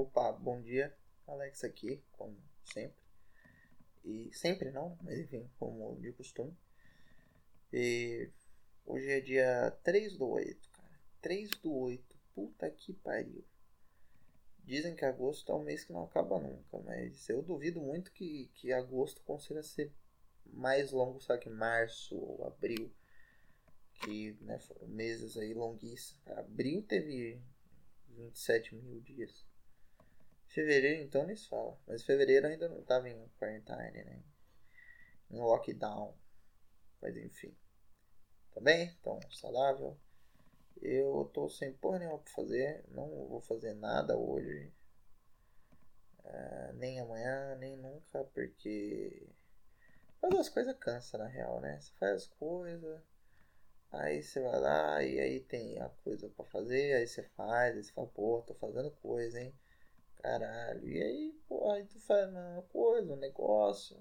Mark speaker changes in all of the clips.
Speaker 1: Opa, bom dia, Alex aqui, como sempre. E sempre não, mas enfim, como de costume. E hoje é dia 3 do 8, cara. 3 do 8, puta que pariu. Dizem que agosto é um mês que não acaba nunca, mas eu duvido muito que, que agosto consiga ser mais longo, só que março ou abril. Que né, foram meses aí longuíssimos. Abril teve 27 mil dias. Fevereiro então nem se fala. Mas fevereiro ainda não tava em quarantine, né? Em lockdown. Mas enfim. Tá bem? Então, saudável. Eu tô sem porra nenhuma pra fazer. Não vou fazer nada hoje. Uh, nem amanhã, nem nunca, porque fazer as coisas cansa na real, né? Você faz as coisas, aí você vai lá e aí tem a coisa para fazer, aí você faz, aí você fala, pô, tô fazendo coisa, hein? Caralho. E aí, pô, aí tu faz uma coisa, um negócio.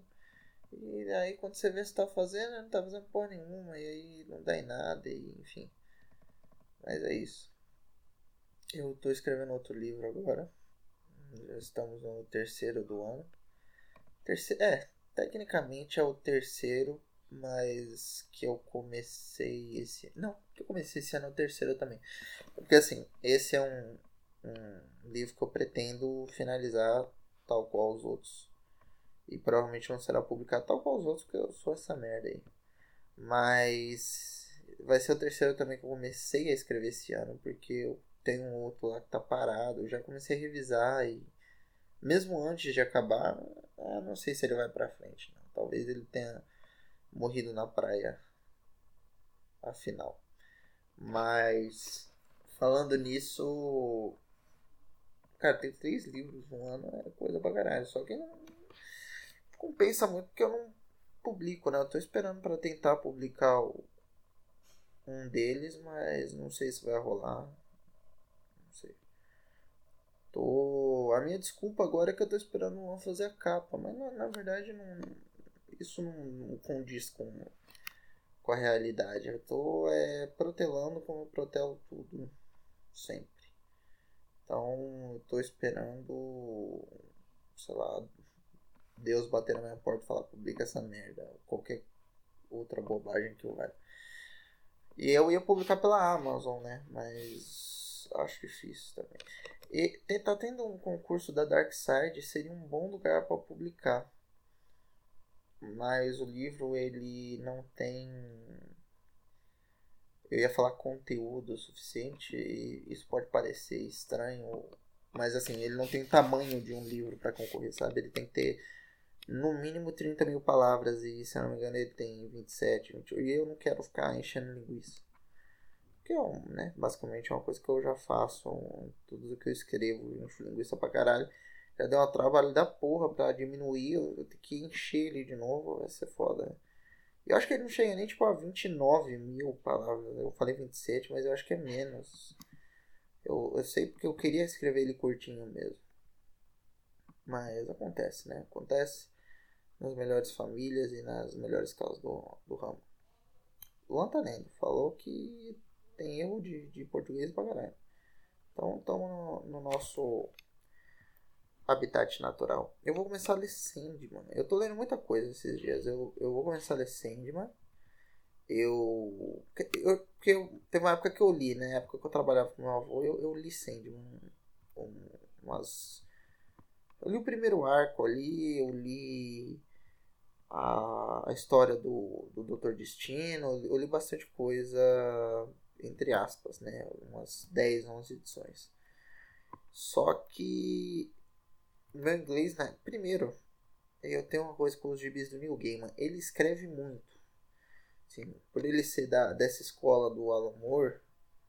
Speaker 1: E aí quando você vê se tá fazendo, não tá fazendo porra nenhuma, e aí não dá em nada, e enfim. Mas é isso. Eu tô escrevendo outro livro agora. Já estamos no terceiro do ano. Terceiro, é, tecnicamente é o terceiro, mas que eu comecei esse. Não, que eu comecei esse ano é o terceiro também. Porque assim, esse é um, um livro que eu pretendo finalizar tal qual os outros. E provavelmente não será publicado tal qual os outros, porque eu sou essa merda aí. Mas vai ser o terceiro também que eu comecei a escrever esse ano, porque eu tenho um outro lá que tá parado. Eu já comecei a revisar e mesmo antes de acabar, ah, não sei se ele vai pra frente. Talvez ele tenha morrido na praia. Afinal. Mas falando nisso, Cara, tem três livros no ano, é coisa pra caralho. Só que não compensa muito porque eu não publico, né? Eu tô esperando para tentar publicar o, um deles, mas não sei se vai rolar. Não sei. Tô... A minha desculpa agora é que eu tô esperando o fazer a capa, mas na, na verdade não... isso não, não condiz com, com a realidade. Eu tô é, protelando como eu protelo tudo sempre. Então, tô esperando, sei lá, Deus bater na minha porta e falar, publica essa merda. Qualquer outra bobagem que eu vai. E eu ia publicar pela Amazon, né? Mas acho difícil também. E tá tendo um concurso da Dark Side, seria um bom lugar para publicar. Mas o livro ele não tem eu ia falar conteúdo suficiente e isso pode parecer estranho, mas assim, ele não tem tamanho de um livro para concorrer, sabe? Ele tem que ter no mínimo 30 mil palavras e se eu não me engano ele tem 27, 28, e eu não quero ficar enchendo linguiça. Que é, um, né, basicamente é uma coisa que eu já faço, um, tudo que eu escrevo, encho linguiça pra caralho. Já deu uma trabalho da porra pra diminuir, eu, eu tenho que encher ele de novo, vai ser foda. Né? Eu acho que ele não chega nem tipo a 29 mil palavras. Eu falei 27, mas eu acho que é menos. Eu, eu sei porque eu queria escrever ele curtinho mesmo. Mas acontece, né? Acontece nas melhores famílias e nas melhores causas do, do ramo. Luan. Falou que tem erro de, de português pra caralho. Então estamos no, no nosso habitat natural. Eu vou começar a ler Sandman. Eu tô lendo muita coisa esses dias. Eu, eu vou começar a ler Sandman. Eu. eu eu, teve uma época que eu li, né? Na época que eu trabalhava com meu avô, eu, eu li Sandman. Um, umas. Eu li o primeiro arco ali, eu li a, a história do, do Doutor Destino, eu li bastante coisa, entre aspas, né? Umas 10, 11 edições. Só que meu inglês? Primeiro, eu tenho uma coisa com os gibis do Neil Gaiman. Ele escreve muito. Por ele ser da, dessa escola do Alan Moore,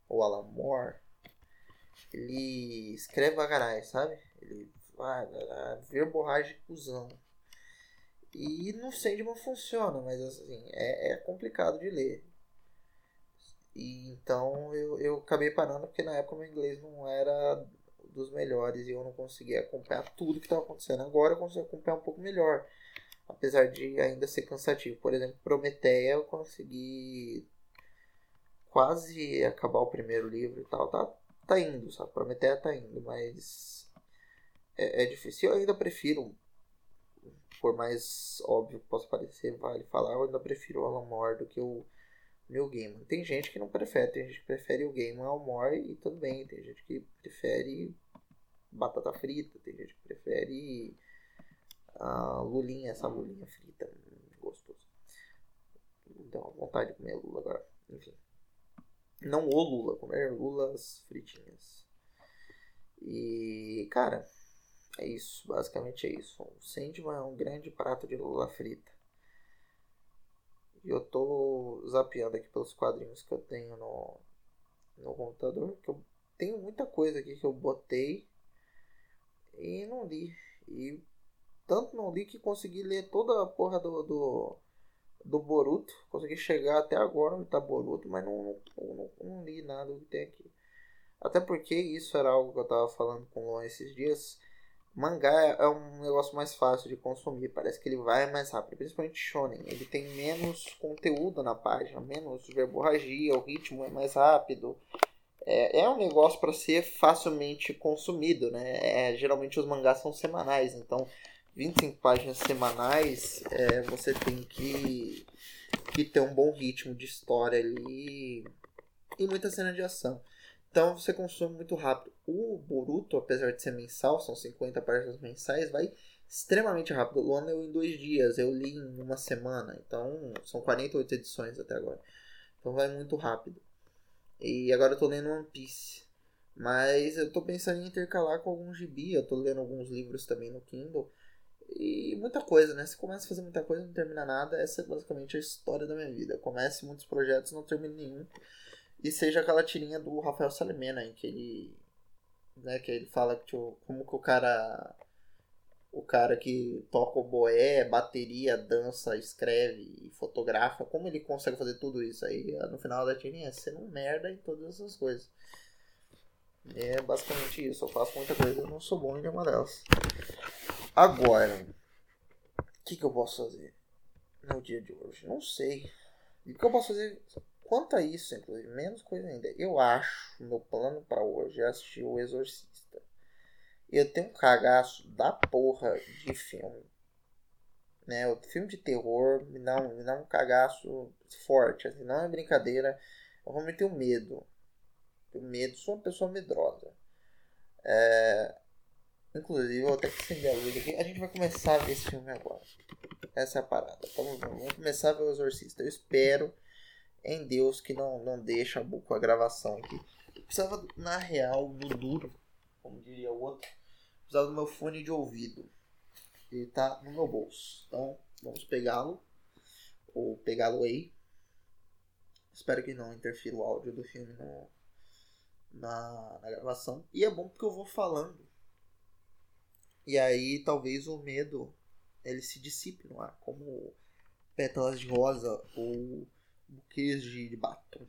Speaker 1: ou Alan Moore, ele escreve bagarai, sabe? Ele vai, ah, verborragem cuzão. E não sei de como funciona, mas assim, é, é complicado de ler. E então eu, eu acabei parando porque na época meu inglês não era dos melhores e eu não conseguia acompanhar tudo que estava acontecendo. Agora eu consigo acompanhar um pouco melhor, apesar de ainda ser cansativo. Por exemplo, Prometeia eu consegui quase acabar o primeiro livro e tal. Tá, tá indo, sabe? Prometeia tá indo, mas é, é difícil. Eu ainda prefiro, por mais óbvio que possa parecer, vale falar, eu ainda prefiro o Alan Moore do que o Neil Gaiman. Tem gente que não prefere, tem gente que prefere o Gaiman ao Moore e tudo bem. Tem gente que prefere batata frita, tem gente que prefere a lulinha, essa lulinha frita, gostoso. Então, vontade de comer lula agora, enfim. Não o lula, comer lulas fritinhas. E, cara, é isso, basicamente é isso. O Sandman é um grande prato de lula frita. Eu tô zapeando aqui pelos quadrinhos que eu tenho no, no computador, que eu tenho muita coisa aqui que eu botei e não li. E tanto não li que consegui ler toda a porra do, do, do Boruto. Consegui chegar até agora onde tá Boruto, mas não, não, não, não li nada do que tem aqui. Até porque isso era algo que eu tava falando com o Luan esses dias. Mangá é um negócio mais fácil de consumir, parece que ele vai mais rápido, principalmente shonen. Ele tem menos conteúdo na página, menos verborragia, o ritmo é mais rápido. É, é um negócio para ser facilmente consumido, né? É, geralmente os mangás são semanais, então 25 páginas semanais, é, você tem que, que ter um bom ritmo de história ali e muita cena de ação. Então você consome muito rápido. O Boruto, apesar de ser mensal, são 50 páginas mensais, vai extremamente rápido. O Luan leu em dois dias, eu li em uma semana. Então são 48 edições até agora. Então vai muito rápido. E agora eu tô lendo One Piece. Mas eu tô pensando em intercalar com algum gibi. Eu tô lendo alguns livros também no Kindle. E muita coisa, né? Você começa a fazer muita coisa não termina nada. Essa é basicamente a história da minha vida. Comece muitos projetos não termino nenhum. E seja aquela tirinha do Rafael Salimena, em que ele. Né, que ele fala que tipo, como que o cara. O cara que toca o boé, bateria, dança, escreve e fotografa, como ele consegue fazer tudo isso aí? No final da tirinha, sendo um merda em todas essas coisas. É basicamente isso. Eu faço muita coisa, eu não sou bom em nenhuma delas. Agora, o que, que eu posso fazer no dia de hoje? Não sei. O que eu posso fazer Quanto a isso, inclusive, menos coisa ainda. Eu acho, meu plano para hoje é assistir O Exorcista. Eu tenho um cagaço da porra de filme. Né? O filme de terror me dá, um, me dá um cagaço forte. Assim, não é brincadeira. Eu vou meter o medo. O medo, sou uma pessoa medrosa. É... Inclusive, eu vou até acender a luz aqui. A gente vai começar a ver esse filme agora. Essa é a parada. Então, vamos começar a ver o Exorcista. Eu espero em Deus que não, não deixa com a gravação aqui. Eu precisava, na real, no duro, como diria o outro, precisava do meu fone de ouvido. Ele tá no meu bolso. Então, vamos pegá-lo. Ou pegá-lo aí. Espero que não interfira o áudio do filme no, na, na gravação. E é bom porque eu vou falando. E aí talvez o medo ele se dissipe no ar, como pétalas de rosa ou buquês de, de batom.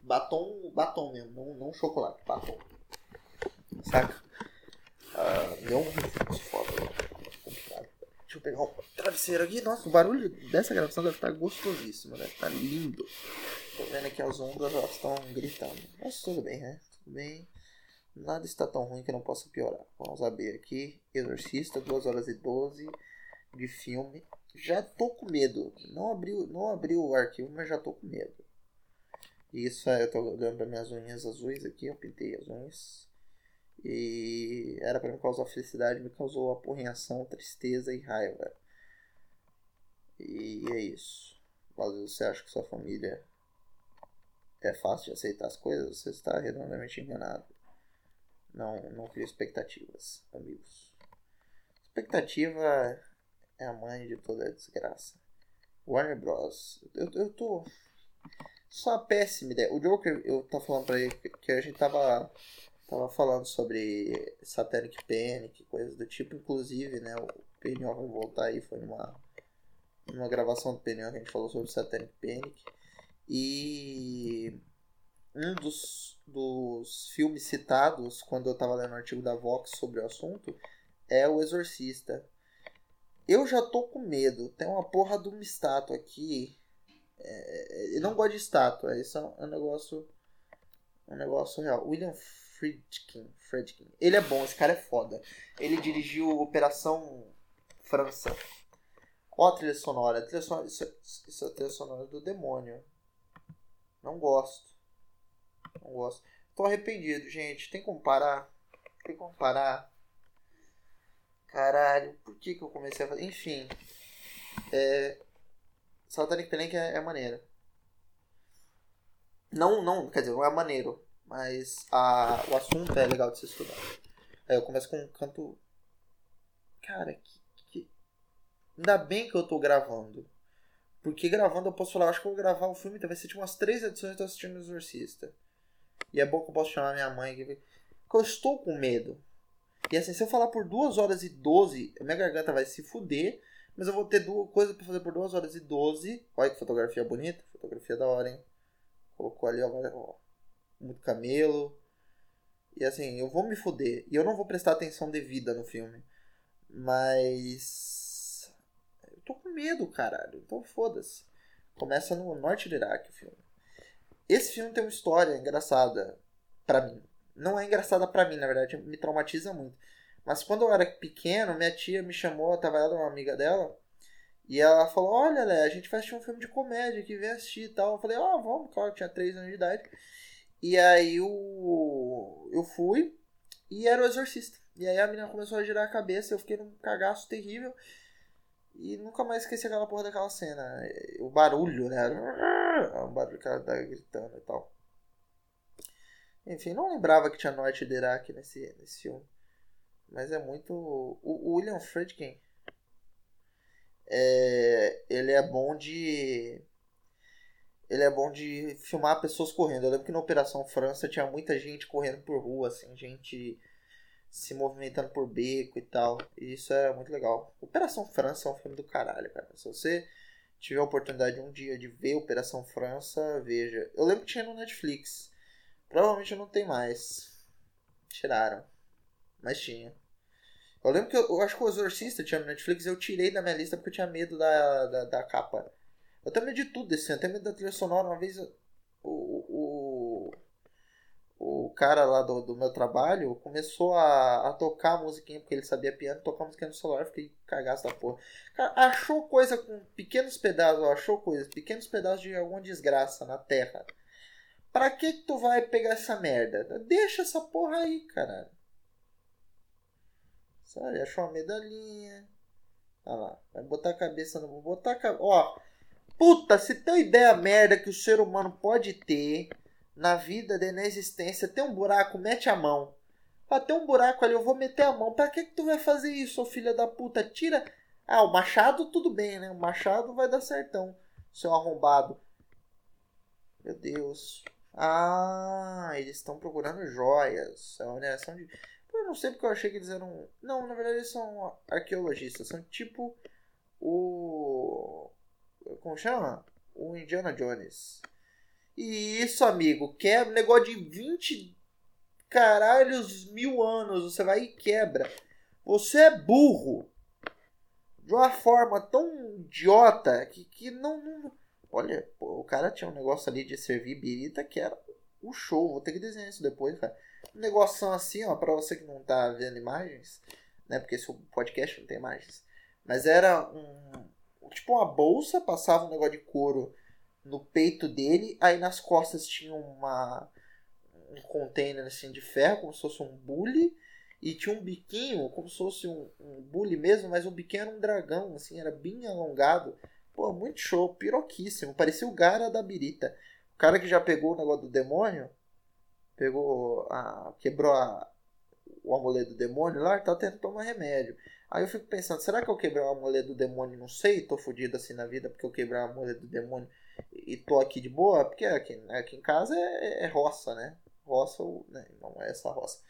Speaker 1: Batom, batom mesmo, não, não chocolate, batom. Saca? Uh, foda. Deixa eu pegar um travesseiro aqui. Nossa, o barulho dessa gravação deve estar gostosíssimo, deve estar lindo. Tô vendo aqui as ondas, elas estão gritando. Mas tudo bem, né? Tudo bem. Nada está tão ruim que não possa piorar. Vamos abrir aqui. Exorcista, 2 horas e 12 de filme já tô com medo. Não abriu, não abriu o arquivo, mas já tô com medo. Isso é, eu tô olhando para minhas unhas azuis aqui, eu pintei as unhas. E era para me causar felicidade, me causou aporreação, tristeza e raiva. E é isso. Às vezes você acha que sua família é fácil de aceitar as coisas, você está redondamente enganado. Não, não crie expectativas, amigos. Expectativa é a mãe de toda a desgraça. Warner Bros. Eu, eu tô. Só uma péssima ideia. O Joker, eu tava falando pra ele que a gente tava. Tava falando sobre Satanic Panic, coisas do tipo. Inclusive, né? O Peniel vai voltar aí. Foi numa, numa gravação do Peniel que a gente falou sobre Satanic Panic. E um dos, dos filmes citados quando eu tava lendo o artigo da Vox sobre o assunto é O Exorcista. Eu já tô com medo. Tem uma porra de uma estátua aqui. É, eu não gosto de estátua. Isso é um negócio. Um negócio real. William Friedkin. Friedkin. Ele é bom, esse cara é foda. Ele dirigiu Operação França. Ó a trilha sonora. A trilha sonora isso, é, isso é a trilha sonora do demônio. Não gosto. Não gosto. Tô arrependido, gente. Tem como parar? Tem como parar? Caralho, por que, que eu comecei a fazer? Enfim. É. Satanic Panic é, é maneiro. Não, não, quer dizer, não é maneiro. Mas a, o assunto é legal de se estudar. Aí eu começo com um canto. Cara, que, que. Ainda bem que eu tô gravando. Porque gravando eu posso falar, acho que eu vou gravar o filme, vai ser tipo umas três edições eu tô assistindo o Exorcista. E é bom que eu posso chamar minha mãe. Que eu estou com medo. E assim, se eu falar por 2 horas e 12, minha garganta vai se fuder. Mas eu vou ter duas coisas pra fazer por 2 horas e 12. Olha que fotografia bonita. Fotografia da hora, hein? Colocou ali, ó, muito camelo. E assim, eu vou me fuder. E eu não vou prestar atenção devida no filme. Mas. Eu tô com medo, caralho. Então foda-se. Começa no norte do Iraque o filme. Esse filme tem uma história engraçada para mim. Não é engraçada para mim, na verdade, me traumatiza muito. Mas quando eu era pequeno, minha tia me chamou, tava ela uma amiga dela, e ela falou: Olha, Lé, a gente vai assistir um filme de comédia que vem assistir e tal. Eu falei: Ah, vamos, claro, tinha 3 anos de idade. E aí eu, eu fui e era o exorcista. E aí a menina começou a girar a cabeça, eu fiquei num cagaço terrível. E nunca mais esqueci aquela porra daquela cena. O barulho, né? O barulho que ela tá gritando e tal. Enfim, não lembrava que tinha Norte de Iraque nesse, nesse filme. Mas é muito. O, William Friedkin. É, ele é bom de ele é bom de filmar pessoas correndo. Eu lembro que na Operação França tinha muita gente correndo por rua, assim, gente se movimentando por beco e tal. E isso é muito legal. Operação França é um filme do caralho, cara. Se você tiver a oportunidade um dia de ver Operação França, veja. Eu lembro que tinha no Netflix. Provavelmente não tem mais. Tiraram. Mas tinha. Eu lembro que eu, eu acho que o Exorcista tinha no Netflix eu tirei da minha lista porque eu tinha medo da, da, da capa. Eu tenho medo de tudo desse ano. Tenho medo da trilha sonora. Uma vez o, o, o cara lá do, do meu trabalho começou a, a tocar a musiquinha, porque ele sabia piano, tocar a musiquinha no celular. Eu fiquei cagaço da porra. Cara, achou coisa com pequenos pedaços, achou coisa, pequenos pedaços de alguma desgraça na terra. Pra que, tu vai pegar essa merda? Deixa essa porra aí, caralho. Sabe, achou uma medalhinha. Olha lá. Vai botar a cabeça no. Botar a cabeça. Ó, Puta, se tem ideia merda que o ser humano pode ter na vida, na existência, tem um buraco, mete a mão. Ah, tem um buraco ali, eu vou meter a mão. Pra que, que tu vai fazer isso, filha da puta? Tira. Ah, o machado tudo bem, né? O machado vai dar certão, seu arrombado. Meu Deus. Ah, eles estão procurando joias. É uma mineração de. Eu não sei porque eu achei que eles eram. Não, na verdade eles são arqueologistas. São tipo o. Como chama? O Indiana Jones. E isso, amigo, quebra. Negócio de 20 caralhos mil anos. Você vai e quebra. Você é burro. De uma forma tão idiota que, que não, não. Olha, pô, o cara tinha um negócio ali de servir birita que era o show. Vou ter que desenhar isso depois, cara. Um negócio assim, ó, pra você que não tá vendo imagens, né? Porque esse podcast não tem imagens. Mas era um, tipo uma bolsa, passava um negócio de couro no peito dele, aí nas costas tinha uma um container assim de ferro, como se fosse um bule, e tinha um biquinho, como se fosse um, um bule mesmo, mas o biquinho era um dragão, assim, era bem alongado. Pô, muito show, piroquíssimo, parecia o Gara da Birita. O cara que já pegou o negócio do demônio, pegou a. quebrou a, o amuleto do demônio lá, tá tentando tomar remédio. Aí eu fico pensando, será que eu quebrei uma mulher do demônio não sei, tô fodido assim na vida porque eu quebrei uma mulher do demônio e tô aqui de boa? Porque aqui, aqui em casa é, é roça, né? Roça, né? não é essa roça.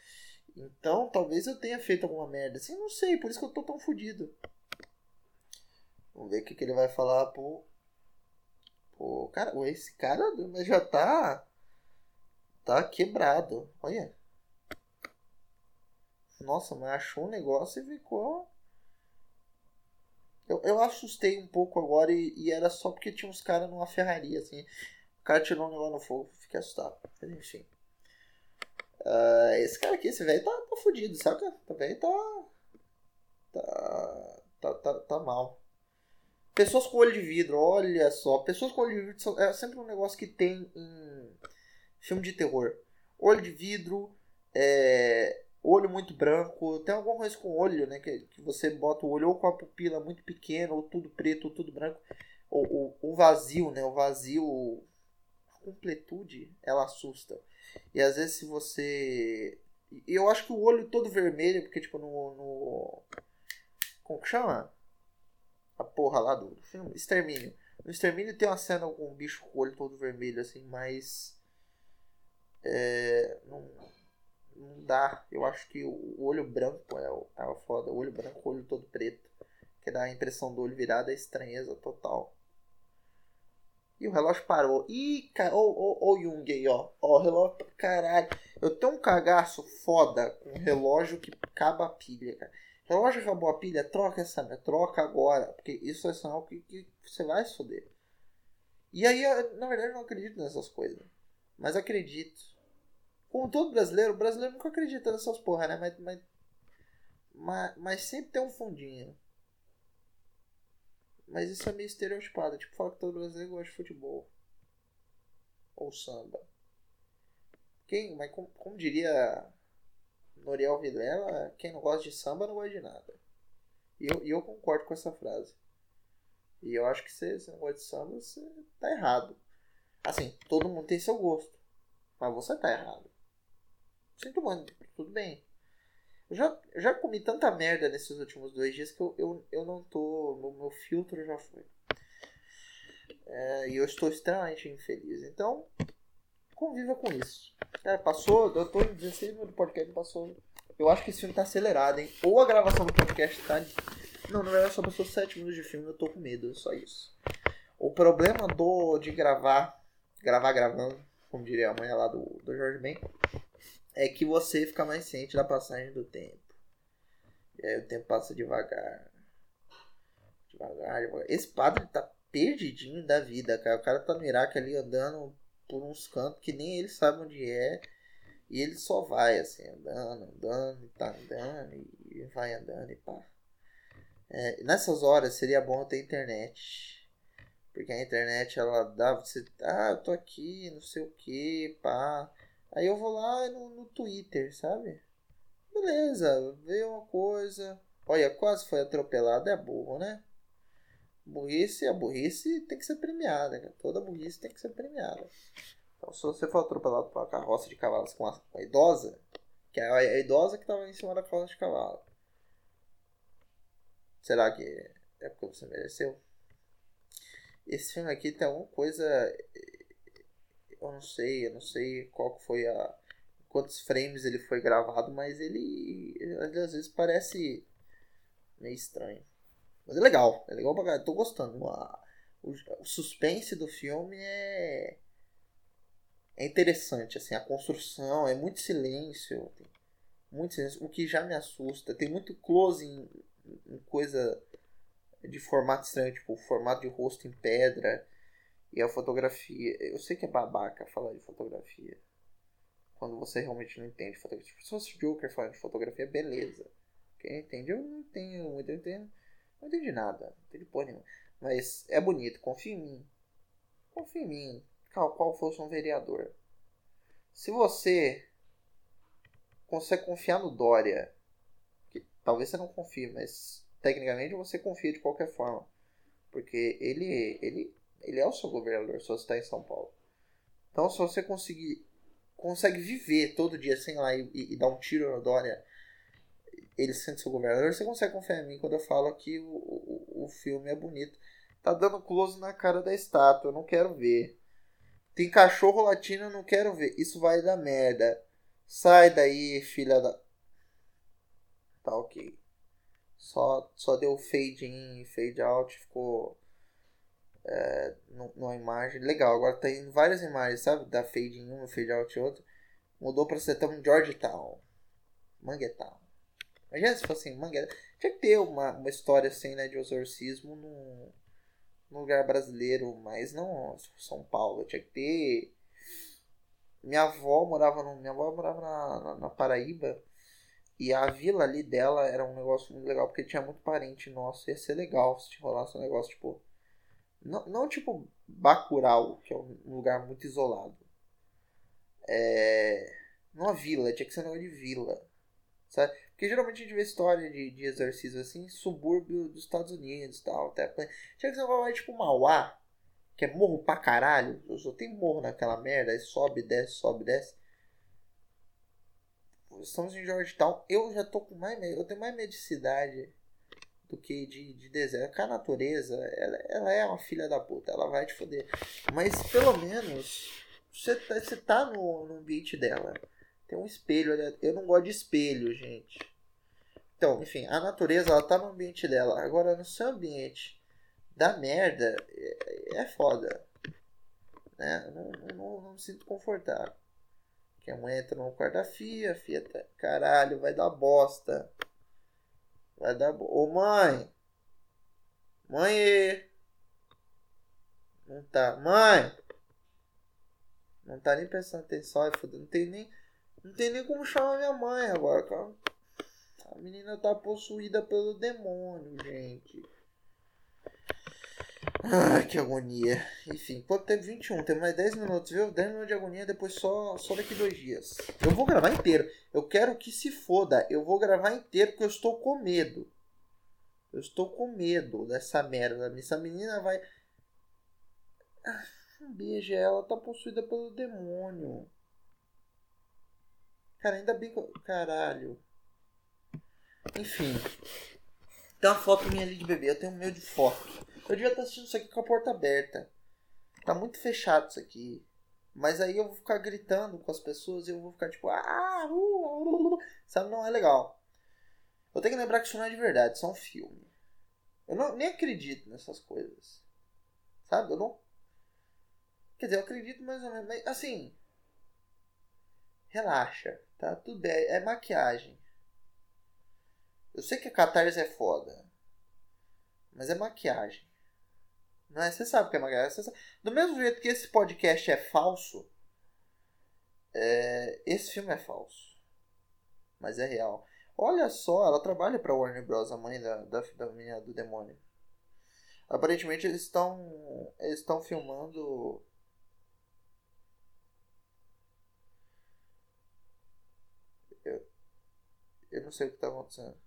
Speaker 1: Então talvez eu tenha feito alguma merda assim, não sei, por isso que eu tô tão fodido. Vamos ver o que, que ele vai falar pro. Pô, cara, esse cara já tá. Tá quebrado. Olha. Nossa, mas achou um negócio e ficou. Eu, eu assustei um pouco agora e, e era só porque tinha uns caras numa ferraria, assim. O cara tirou um negócio no fogo, fiquei assustado. Mas enfim. Uh, esse cara aqui, esse velho tá, tá fudido, saca? Velho tá, tá. Tá, tá. tá mal. Pessoas com olho de vidro, olha só. Pessoas com olho de vidro são, é sempre um negócio que tem em filme de terror. Olho de vidro, é, olho muito branco. Tem alguma coisa com olho, né? Que, que você bota o olho ou com a pupila muito pequena, ou tudo preto, ou tudo branco. Ou o vazio, né? O vazio. A completude, ela assusta. E às vezes se você. Eu acho que o olho todo vermelho, porque tipo no. no... Como que chama? A porra lá do filme? Extermínio. No Extermínio tem uma cena com um bicho com o olho todo vermelho, assim, mas. É, não, não dá. Eu acho que o olho branco é, é foda. O olho branco, o olho todo preto. Que dá a impressão do olho virado é estranheza total. E o relógio parou. Ih, cara, ô, ô, Jung aí, ó. Ó, o relógio, caralho. Eu tenho um cagaço foda com relógio que acaba a pilha, cara. Relógio acabou a pilha, troca essa, troca agora. Porque isso é sinal que, que você vai se foder. E aí, na verdade, eu não acredito nessas coisas. Mas acredito. Como todo brasileiro, o brasileiro nunca acredita nessas porra, né? Mas, mas, mas, mas sempre tem um fundinho. Mas isso é meio estereotipado. Tipo, fala que todo brasileiro gosta de futebol. Ou samba. Quem, mas como, como diria Noriel Vilela, quem não gosta de samba não gosta de nada. E eu, eu concordo com essa frase. E eu acho que se você não gosta de samba, você tá errado. Assim, todo mundo tem seu gosto. Mas você tá errado. Sinto muito, tudo bem. Eu já, eu já comi tanta merda nesses últimos dois dias que eu, eu, eu não tô. Meu, meu filtro já foi. É, e eu estou extremamente infeliz. Então, conviva com isso. Cara, passou. Eu tô em 16 minutos do podcast passou. Eu acho que esse filme tá acelerado, hein? Ou a gravação do podcast tá. Não, na verdade só passou 7 minutos de filme eu tô com medo, só isso. O problema do de gravar, gravar gravando, como diria a mãe lá do, do Jorge Ben, é que você fica mais ciente da passagem do tempo. E aí o tempo passa devagar. Devagar, devagar. Esse padre tá perdidinho da vida, cara. O cara tá no Iraque ali andando por uns cantos que nem ele sabe onde é. E ele só vai assim, andando, andando, e tá andando, e vai andando e pá. É, nessas horas seria bom ter internet. Porque a internet ela dá você. Ah, eu tô aqui, não sei o que, pá. Aí eu vou lá no, no Twitter, sabe? Beleza, veio uma coisa. Olha, quase foi atropelado, é burro, né? Burrice, a burrice tem que ser premiada. Toda burrice tem que ser premiada. Então, se você for atropelado por uma carroça de cavalos com uma, idosa, que é a idosa que estava em cima da carroça de cavalo, será que é porque você mereceu? Esse filme aqui tem alguma coisa eu não sei, eu não sei qual foi a quantos frames ele foi gravado, mas ele às vezes parece meio estranho. Mas é legal, é legal pra caralho, tô gostando. o, o suspense do filme é é interessante, assim, a construção, é muito silêncio, muito silêncio, o que já me assusta. Tem muito close em, em coisa de formato estranho, tipo formato de rosto em pedra. E a fotografia. Eu sei que é babaca falar de fotografia. Quando você realmente não entende fotografia. Se fosse Joker falando de fotografia, beleza. Quem entende, eu não tenho muito. Eu entendo. Não entendi nada. Não entendi porra nenhuma. Mas é bonito, confia em mim. Confia em mim. Qual, qual fosse um vereador. Se você consegue confiar no Dória, que talvez você não confie, mas tecnicamente você confia de qualquer forma. Porque ele, ele ele é o seu governador se você está em São Paulo. Então, se você conseguir consegue viver todo dia sem lá e, e, dar um tiro no Dória, ele sendo seu governador, você consegue confiar em mim quando eu falo que o, o, o filme é bonito. Tá dando close na cara da estátua, eu não quero ver. Tem cachorro latino, eu não quero ver. Isso vai dar merda. Sai daí, filha da. Tá ok. Só, só deu fade in, fade out, ficou é, numa imagem. Legal, agora tem várias imagens, sabe? Da fade em uma, fade out outra. Mudou pra ser tão Georgetown. Manguetown. Imagina se fosse assim, Manguetown. Tinha que ter uma, uma história assim, né? De exorcismo num, num lugar brasileiro, mas não São Paulo. Tinha que ter minha avó morava no, minha avó morava na, na, na, Paraíba e a vila ali dela era um negócio muito legal porque tinha muito parente nosso. Ia ser legal se rolasse um negócio tipo. Não, não tipo Bacurau, que é um lugar muito isolado. É. Numa vila, tinha que ser um negócio de vila. Sabe? Porque geralmente a gente vê história de, de exercício assim, subúrbio dos Estados Unidos tal. Até... Tinha que um negócio tipo Mauá, que é morro pra caralho. Só tem morro naquela merda, aí sobe, desce, sobe, desce. Estamos em Georgetown. Eu já tô com mais medo. Eu tenho mais medo de cidade do que de, de deserto. Porque a natureza, ela, ela é uma filha da puta. Ela vai te foder. Mas pelo menos você, tá, você tá no, no ambiente dela. Tem um espelho ali. Eu não gosto de espelho, gente. Então, enfim, a natureza ela tá no ambiente dela. Agora no seu ambiente da merda é, é foda. Né? Não, não, não, me sinto confortável. Que a mãe entra no quarto da fia, a fia tá. Caralho, vai dar bosta. Vai dar. Bo... Ô mãe! Mãe! Não tá. Mãe! Não tá nem prestando atenção, é. Não tem nem. Não tem nem como chamar minha mãe agora, cara. A menina tá possuída pelo demônio, gente. Ah, que agonia. Enfim, quanto tempo? 21. Tem mais 10 minutos, viu? 10 minutos de agonia, depois só, só daqui dois dias. Eu vou gravar inteiro. Eu quero que se foda. Eu vou gravar inteiro porque eu estou com medo. Eu estou com medo dessa merda. Essa menina vai. Ah, ela tá possuída pelo demônio. Cara, ainda bem que. Caralho. Enfim. Tem uma foto minha ali de bebê. Eu tenho medo de foto. Eu devia estar assistindo isso aqui com a porta aberta. Tá muito fechado isso aqui. Mas aí eu vou ficar gritando com as pessoas e eu vou ficar tipo, ah, uh, uh, uh, sabe? Não é legal. Eu tenho que lembrar que isso não é de verdade, isso é um filme. Eu não, nem acredito nessas coisas. Sabe? Eu não. Quer dizer, eu acredito mais ou menos. Mas, assim. Relaxa, tá? Tudo bem. É maquiagem. Eu sei que a catarse é foda. Mas é maquiagem. Não é? Você sabe que é maquiagem. Do mesmo jeito que esse podcast é falso, é... esse filme é falso. Mas é real. Olha só, ela trabalha pra Warner Bros., a mãe da, da, da menina do demônio. Aparentemente eles estão. Eles estão filmando. Eu, eu não sei o que está acontecendo.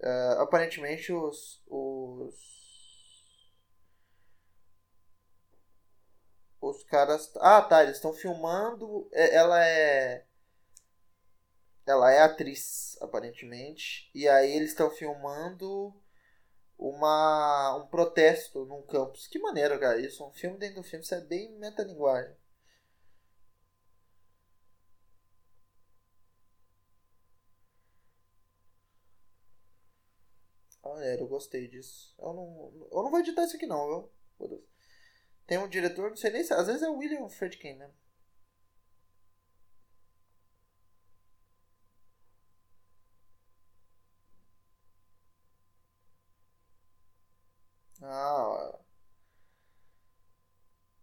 Speaker 1: Uh, aparentemente os, os os caras ah tá eles estão filmando é, ela é ela é atriz aparentemente e aí eles estão filmando uma um protesto num campus que maneiro cara isso um filme dentro do filme isso é bem metalinguagem maneiro, eu gostei disso. Eu não, eu não vou editar isso aqui não, viu? Tem um diretor, não sei nem se. Às vezes é o William Friedkin mesmo. Ah,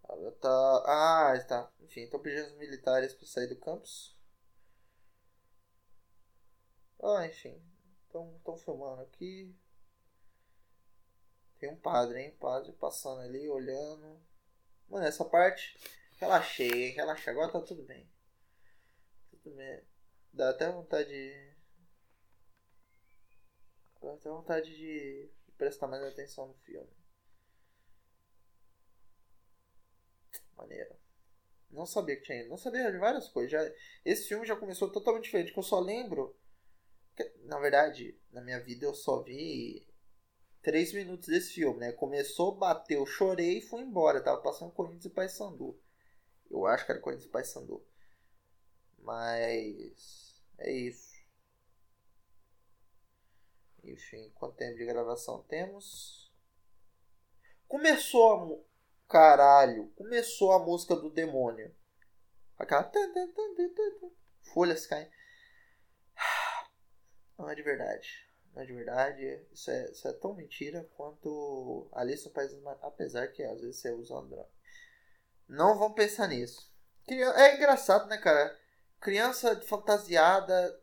Speaker 1: ela tá. Ah, está. Enfim, estão pedindo os militares para sair do campus. Ah, enfim. Estão filmando aqui. Tem um padre, hein? Padre passando ali, olhando. Mano, essa parte. Relaxei? Relaxei. Agora tá tudo bem. Tudo bem. Dá até vontade de. Dá até vontade de prestar mais atenção no filme. Maneiro. Não sabia que tinha. Não sabia de várias coisas. Já, esse filme já começou totalmente diferente. Que eu só lembro. Que, na verdade, na minha vida eu só vi três minutos desse filme, né? Começou, bateu, chorei e fui embora. Tava passando Corinthians e Paysandu. Eu acho que era Corinthians e Paysandu. Mas é isso. Enfim, quanto tempo de gravação temos? Começou a caralho, começou a música do demônio. Aquela folhas caem. Não é de verdade. Não é de verdade. Isso é, isso é tão mentira quanto Alice no País das Apesar que às vezes você usa Android. Não vão pensar nisso. É engraçado, né, cara? Criança fantasiada,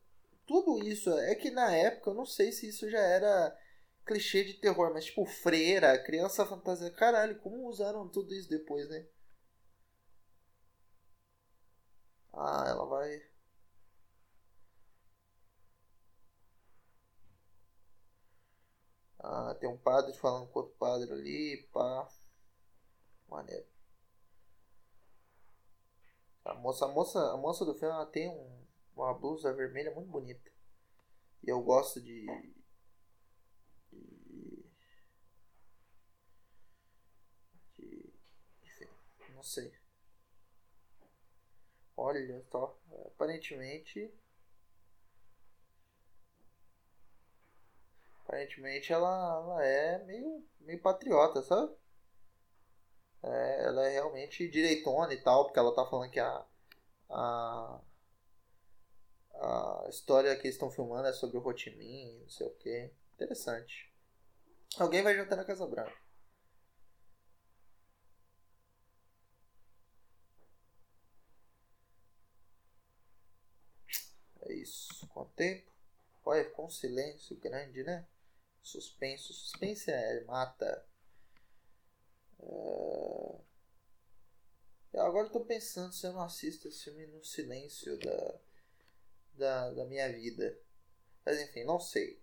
Speaker 1: tudo isso. É que na época, eu não sei se isso já era clichê de terror, mas tipo, freira, criança fantasia. Caralho, como usaram tudo isso depois, né? Ah, ela vai. Ah, tem um padre falando com outro padre ali, pá. Maneiro. A moça, a moça, a moça do filme ela tem um, uma blusa vermelha muito bonita. E eu gosto de, de, de enfim, não sei. Olha só, aparentemente aparentemente ela, ela é meio, meio patriota, sabe? É, ela é realmente direitona e tal, porque ela tá falando que a, a, a história que eles estão filmando é sobre o Ho não sei o que. Interessante. Alguém vai jantar na Casa Branca. É isso. Quanto tempo? Olha, ficou um silêncio grande, né? Suspenso. Suspense é mata. Uh... Agora tô pensando se eu não assisto esse filme no silêncio da, da, da minha vida. Mas enfim, não sei.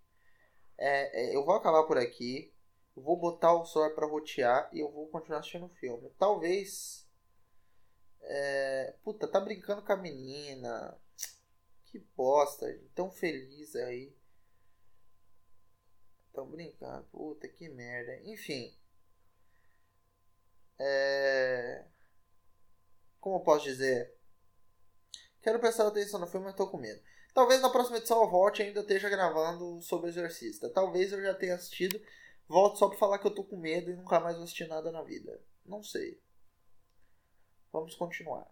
Speaker 1: É, é, eu vou acabar por aqui. Vou botar o celular pra rotear e eu vou continuar assistindo o filme. Talvez. É, puta, tá brincando com a menina. Que bosta, tão feliz aí. Tão brincando. Puta, que merda. Enfim. É... Como eu posso dizer? Quero prestar atenção no filme, mas tô com medo. Talvez na próxima edição eu volte e ainda esteja gravando sobre o Exorcista. Talvez eu já tenha assistido, volte só pra falar que eu tô com medo e nunca mais vou assistir nada na vida. Não sei. Vamos continuar.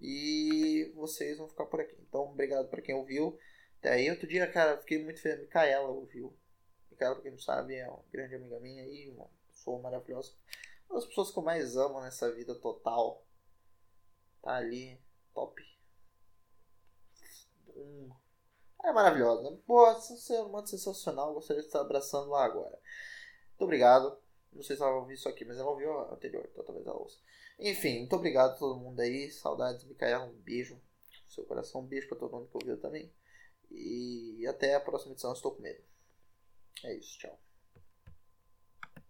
Speaker 1: E vocês vão ficar por aqui. Então, obrigado para quem ouviu. Até aí, outro dia, cara, fiquei muito feliz. Micaela ouviu. Micaela, pra quem não sabe, é uma grande amiga minha aí, uma pessoa maravilhosa. Uma das pessoas que eu mais amo nessa vida total. Tá ali, top. Um. É maravilhosa. Né? Pô, é um sensacional. Gostaria de estar abraçando lá agora. Muito obrigado. Não sei se ela ouviu isso aqui, mas ela ouviu a anterior, então talvez ela ouça. Enfim, muito obrigado a todo mundo aí. Saudades, Micaela. Um beijo no seu coração. Um beijo pra todo mundo que ouviu também. E até a próxima edição. Estou com medo. É isso, tchau.